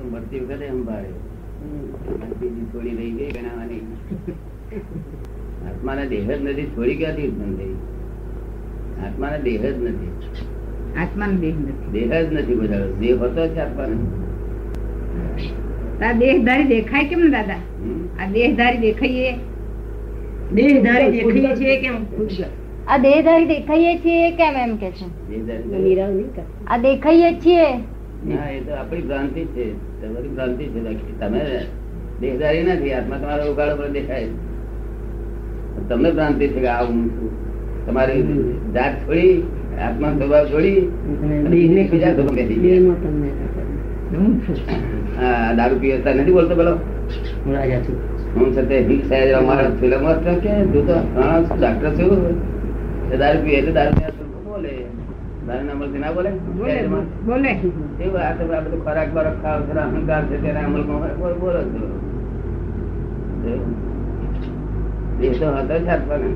મળતી વખતે સંભાળ્યો બીજી થોડી રહી ગઈ બનાવવાની આત્માના દેહ જ નથી થોડી ક્યાંથી ઉત્પન્ન થઈ? આત્માના દેહ જ નથી. આત્માનો દેહ નથી. દેહ જ નથી બધા દેહ હોતો જ આત્માને. આ દેહધારી દેખાય કેમ ને દાદા? આ દેહધારી દેખાઈએ? દેહધારી દેખાઈએ છીએ કેમ? આ દેહધારી દેખાઈએ છીએ કેમ એમ કે છે? આ દેખાઈએ છીએ? ના એ તો આપણી ભ્રાંતિ છે. તમારી ભ્રાંતિ છે. તમે નથી. આત્મા તમારો ઉગાડો પર દેખાય તમને ભ્રાંતિ છે કે આ હું છું. તમારી જાત છોડી આત્મા સ્વભાવ છોડી બીજા સ્વભાવ બેસી ગયા. દારૂ પીવતા નથી બોલતો પેલો? હું રાજા છું. હું છે હિંગ સાહેબ અમારા ફિલ્મ કે તું તો હા ડાક્ટર છું. દારૂ પીએ દારૂ પીએ. તો દારૂ ના બોલે? બોલે બોલે. આ બધું ખોરાક બરાક ખાવ છો અહંકાર છે તેના અમલમાં બોલો છો દેહ તો હતો જ આત્માને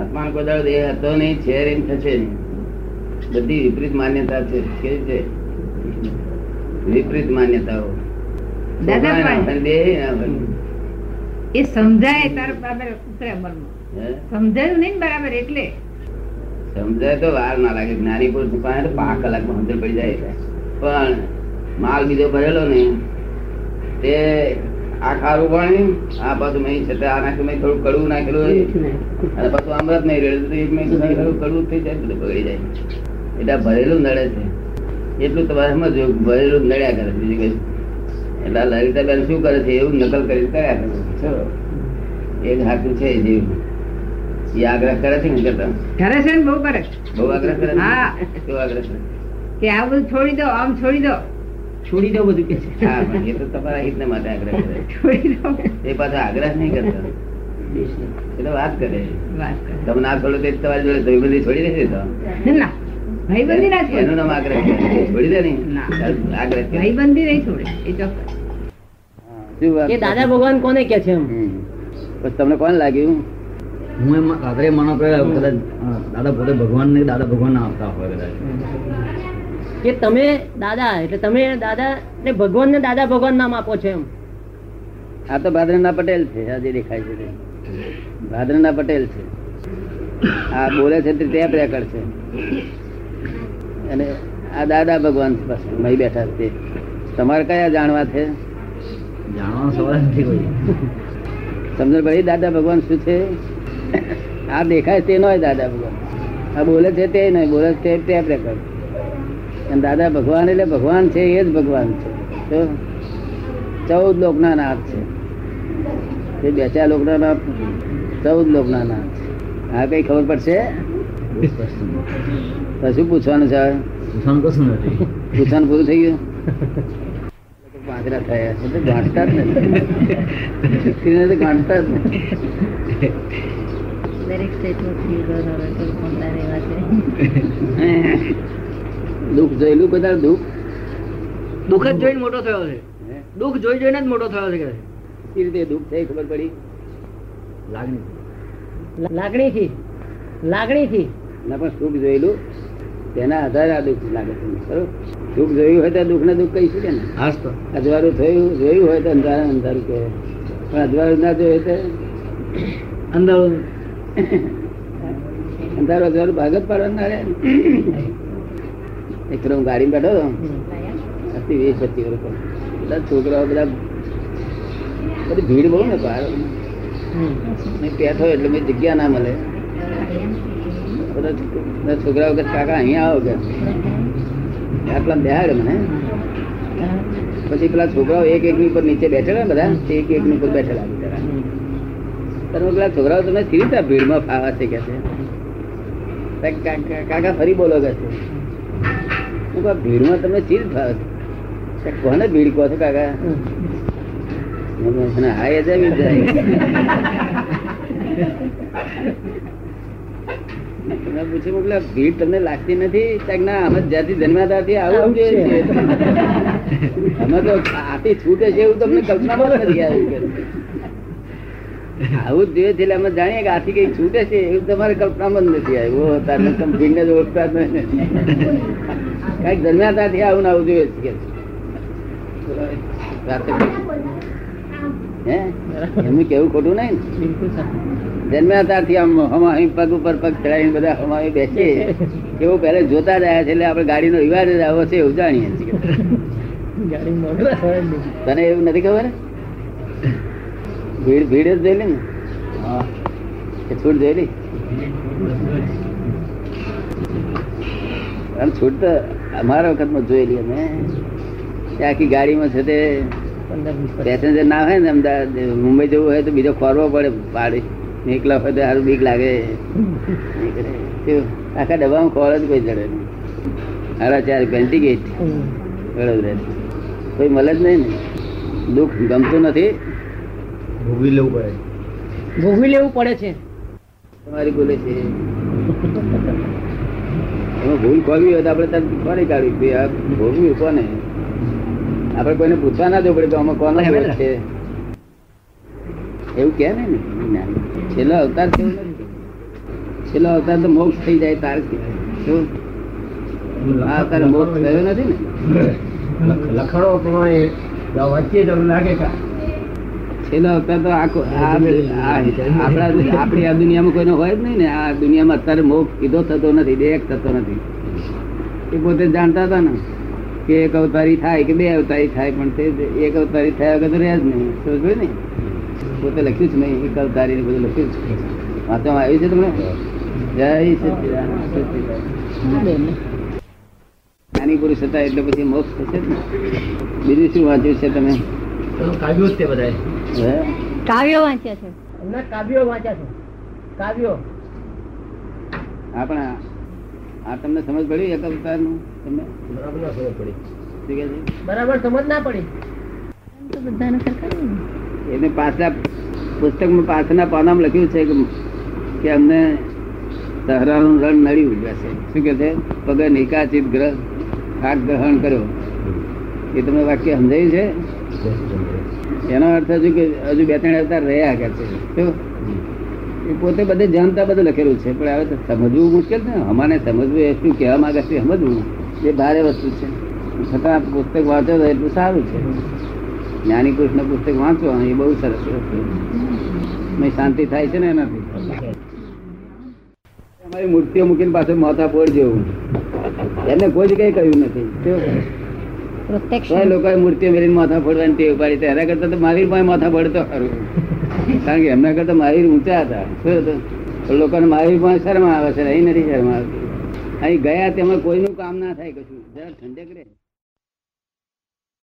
આત્માનો કોઈ દેહ હતો નહીં છે નહીં થશે નહીં. બધી વિપરીત માન્યતા છે કેવી છે વિપરીત માન્યતાઓ. એ સમજાય તાર બરાબર ઉતરે અમલમાં. સમજાયું નહીં બરાબર એટલે. સમજાય તો વાર ના લાગે. જ્ઞાની પુરુષ પાસે પાંચ કલાકમાં સમજણ પડી જાય પણ માલ બીજો ભરેલો ને તે આ ખારું પાણી આ બધું મેં છે આ નાખ્યું મેં થોડું કડવું નાખેલું હોય. અને પાછું અમૃત નહીં રેડું મેં થોડું કડવું થઈ જાય બધું બગડી જાય. એટલે ભરેલું નડે છે. એટલું તમારે સમજો ભરેલું નડ્યા કરે બીજું કઈ. એટલે લલિતાબેન શું કરે છે એવું નકલ કરી કર્યા કરે એક હાથું છે જેવું. એ આગ્રહ કરે છે ને કરતા કરે છે ને બહુ કરે. બહુ આગ્રહ કરે હા. કેવો આગ્રહ કરે કે આ બધું છોડી દો આમ છોડી દો. છોડી દો બધું કે છે. હા પણ એ તો તમારા હિતને માટે આગ્રહ કરે. છોડી દો. એ પાછો આગ્રહ નહીં કરતા. એટલે વાત કરે. વાત કરે. તમે ના છોડો તે તમારી જોડે ભાઈબંધી છોડી દેશે તો ના ભાઈબંધી ના એનું નામ આગ્રહ છોડી દે નહીં. આગ્રહ ભાઈબંધી નહીં છોડે એ ચોક્કસ? દાદા ભગવાન કોને કે છે એમ? તમને કોણ લાગ્યું? હું એમ રાત્રે માનો કે કદાચ દાદા પોતે ભગવાન ને દાદા ભગવાન ના આવતા હોય કદાચ. કે તમે દાદા એટલે તમે દાદા ને ભગવાન ને દાદા ભગવાન નામ આપો છો એમ. આ તો ભાદરના પટેલ છે આજે દેખાય છે ભાદરના પટેલ છે. આ બોલે છે તે ટેપ રેકર્ડ છે. અને આ દાદા ભગવાન મહી બેઠા છે તમારે કયા જાણવા છે? જાણવાનો સવાલ નથી કોઈ. સમજણ ભાઈ દાદા ભગવાન શું છે? આ દેખાય તે નય દાદા ભગવાન. આ બોલે છે તે નહીં બોલે છે તે ટેપ રેકર્ડ અને દાદા ભગવાન એટલે ભગવાન છે એ જ ભગવાન છે? ચૌદ લોકના નાથ છે. તે બે ચાર લોકના નાથ ચૌદ લોકના નાથ છે. આ કઈ ખબર પડશે? શું પૂછવાનું છે? પૂછવાનું કશું નથી. પૂછવાનું પૂરું થઈ ગયું? પાંજરા થયા છે ગાંઠતા જ નથી. ગાંઠતા જ નથી. દરેક ફીલ છે દુઃખ જોયેલું બધા દુઃખ. દુઃખ જ જોઈને મોટો થયો છે. દુઃખ જોઈ જોઈને જ મોટો થયો છે કે કેવી રીતે દુઃખ થઈ ખબર પડી? લાગણી. લાગણી થી લાગણી થી ના પણ સુખ જોયેલું તેના આધારે આ દુઃખ લાગે છે. બરોબર? સુખ જોયું હોય તો દુઃખ ને દુઃખ કહી શકે ને? તો. અજવાળું થયું જોયું હોય તો અંધારું અંધારું કહે પણ અજવાળું ના જોયું તો અંદર અંધારું અજવાળું ભાગ પાડવાનું ના ને. એક હું ગાડીમાં બેઠો હતો. હતી વીસ પચીસ બધા છોકરાઓ બધા બધી ભીડ બહુ ને બહાર. બેઠો એટલે મેં જગ્યા ના મળે. બધા છોક- બધા છોકરાઓ કે કાકા અહીંયા આવો કે. આટલા બેહાડે મને. પછી પેલા છોકરાઓ એક એકની ઉપર નીચે બેઠેલા બધા એક એક એકની ઉપર બેઠેલા બિચારા. ત્યારે મેં પેલા છોકરાઓ તમે સી રીતે આ ભીડમાં ફાવા છે કે છે? કાકા ફરી બોલો કે છે? હું કહું, આ ભીડમાં તમને સી ફાવે છે? કોને ભીડ કહો છો કાકા? મેં હા એ જાય જાય. મેં પૂછ્યું મોકલે ભીડ તમને લાગતી નથી? ત્યાં કે ના અમે જ્યાંથી જન્મ્યા ત્યાંથી આવું અમે તો આથી છૂટે છે એવું તમને કલ્પના નથી. આવું જોઈએ છે એટલે અમે જાણીએ કે આથી કઈ છૂટે છે એવું તમારે કલ્પનામાં જ નથી આવ્યું. તારે ભીડને જ ઓળખતા જ નહીં. કંઈક જન્મ્યા ત્યાંથી આવું આવું જોઈએ છે હે? એમનું કેવું ખોટું નહીં ને? જન્મ્યા ત્યારથી આમ હમાહી પગ ઉપર પગ ચડાવીને બધા હમાહી બેસીએ એવું પહેલા જોતા જ આવ્યા છે એટલે આપણે ગાડીનો રિવાજ જ આવો છે એવું જાણીએ છીએ. તને એવું નથી ખબર? ભીડ ભીડ જ જોયેલી ને. હા. કે છૂટ જોયેલી અને છૂટ તો અમારા વખતમાં જોયેલી અમે. આખી ગાડીમાં છે તે. પેસેન્જર ના હોય ને અમદાવાદ મુંબઈ જવું હોય તો બીજો ખોરવો પડે પાડી એકલા હોય તો સારું બીક લાગે? આખા ડબ્બામાં ખોર જ કોઈ ચડે નહીં. સાડા ચાર પેન્ટી ગેટ. વડોદરા. કોઈ મળે જ નહીં ને. દુઃખ ગમતું નથી. ભોગવી લેવું પડે. ભોગવી લેવું પડે છે. તમારી ભૂલે છે. એમાં ભૂલ ખોલવી હોય તો આપણે તરત ખોરી કાઢવી કે આ ભોગવ્યું કોને આપણે કોઈને પૂછવા ના જવું પડે કે આમાં કોનો ભૂલ છે. એવું કે ને છેલ્લો અવતાર છે નથી છેલ્લો અવતાર તો મોક્ષ થઈ જાય તાર શું? આ અવતાર મોક્ષ થયો નથી ને? લખડો પ્રમાણે વાંચીએ તો લાગે કે અવતાર તો આખો આપણા આપણી આ દુનિયામાં કોઈનો હોય જ નહીં ને આ દુનિયામાં અત્યારે મોક્ષ કીધો થતો નથી બે એક થતો નથી. એ પોતે જાણતા હતા ને કે એક અવતારી થાય કે બે અવતારી થાય પણ તે એક અવતારી થયા વગર રહે જ નહીં સમજ ને? પોતે લખ્યું છે નહીં એક અવતારી ને બધું લખ્યું છે વાંચવામાં આવ્યું છે તમને? જય સચિદાન. જ્ઞાની પુરુષ હતા એટલે પછી મોક્ષ થશે જ ને બીજું શું વાંચ્યું છે તમે? કાવ્યો જ તે બધાય. કાવ્યો વાંચ્યા છે. એમના કાવ્યો વાંચ્યા છે. કાવ્યો. આપણા આ- તમને સમજ પડી એક અવતારનું તમને? બરાબર ના સમજ પડી. બરાબર સમજ ના પડી. બધાને. એને પાછા પુસ્તકમાં પાછળના પાનામાં લખ્યું છે કે અમને સહરાનું રણ નડી ઉડ્યા છે શું કે છે? પગ નિકાચિત ગ્રહ ખાક ગ્રહણ કર્યો. એ તમને વાક્ય સમજાયું છે? એનો અર્થ હજુ કે હજુ બે ત્રણ અવતાર રહ્યા કે છે. એ પોતે બધે જાણતા બધું લખેલું છે, પણ હવે સમજવું મુશ્કેલ છે અમારે સમજવું એ શું કહેવા માંગે છે સમજવું. એ ભારે વસ્તુ છે. છતાં પુસ્તક વાંચો તો એટલું સારું છે. જ્ઞાની કૃષ્ણ પુસ્તક વાંચો, એ બહુ સરસ વસ્તુ શાંતિ થાય છે ને એનાથી. અમારી મૂર્તિઓ મૂકીને પાછળ માથા પોળ જેવું. એમને કોઈ જ કઈ કહ્યું નથી. કેવું? લોકોએ મેળવીને માથા ફોડવાની ટેવ પાડી એના કરતા તો મારી પાસે માથા ફોડતો. ખરું કારણ કે એમના કરતા મારી ઊંચા હતા. લોકોને મારી પાસે શરમ આવે છે અહીં નથી શરમ આવતી. અહીં ગયા તેમાં કોઈનું કામ ના થાય કશું. જરા ઠંડક રહે.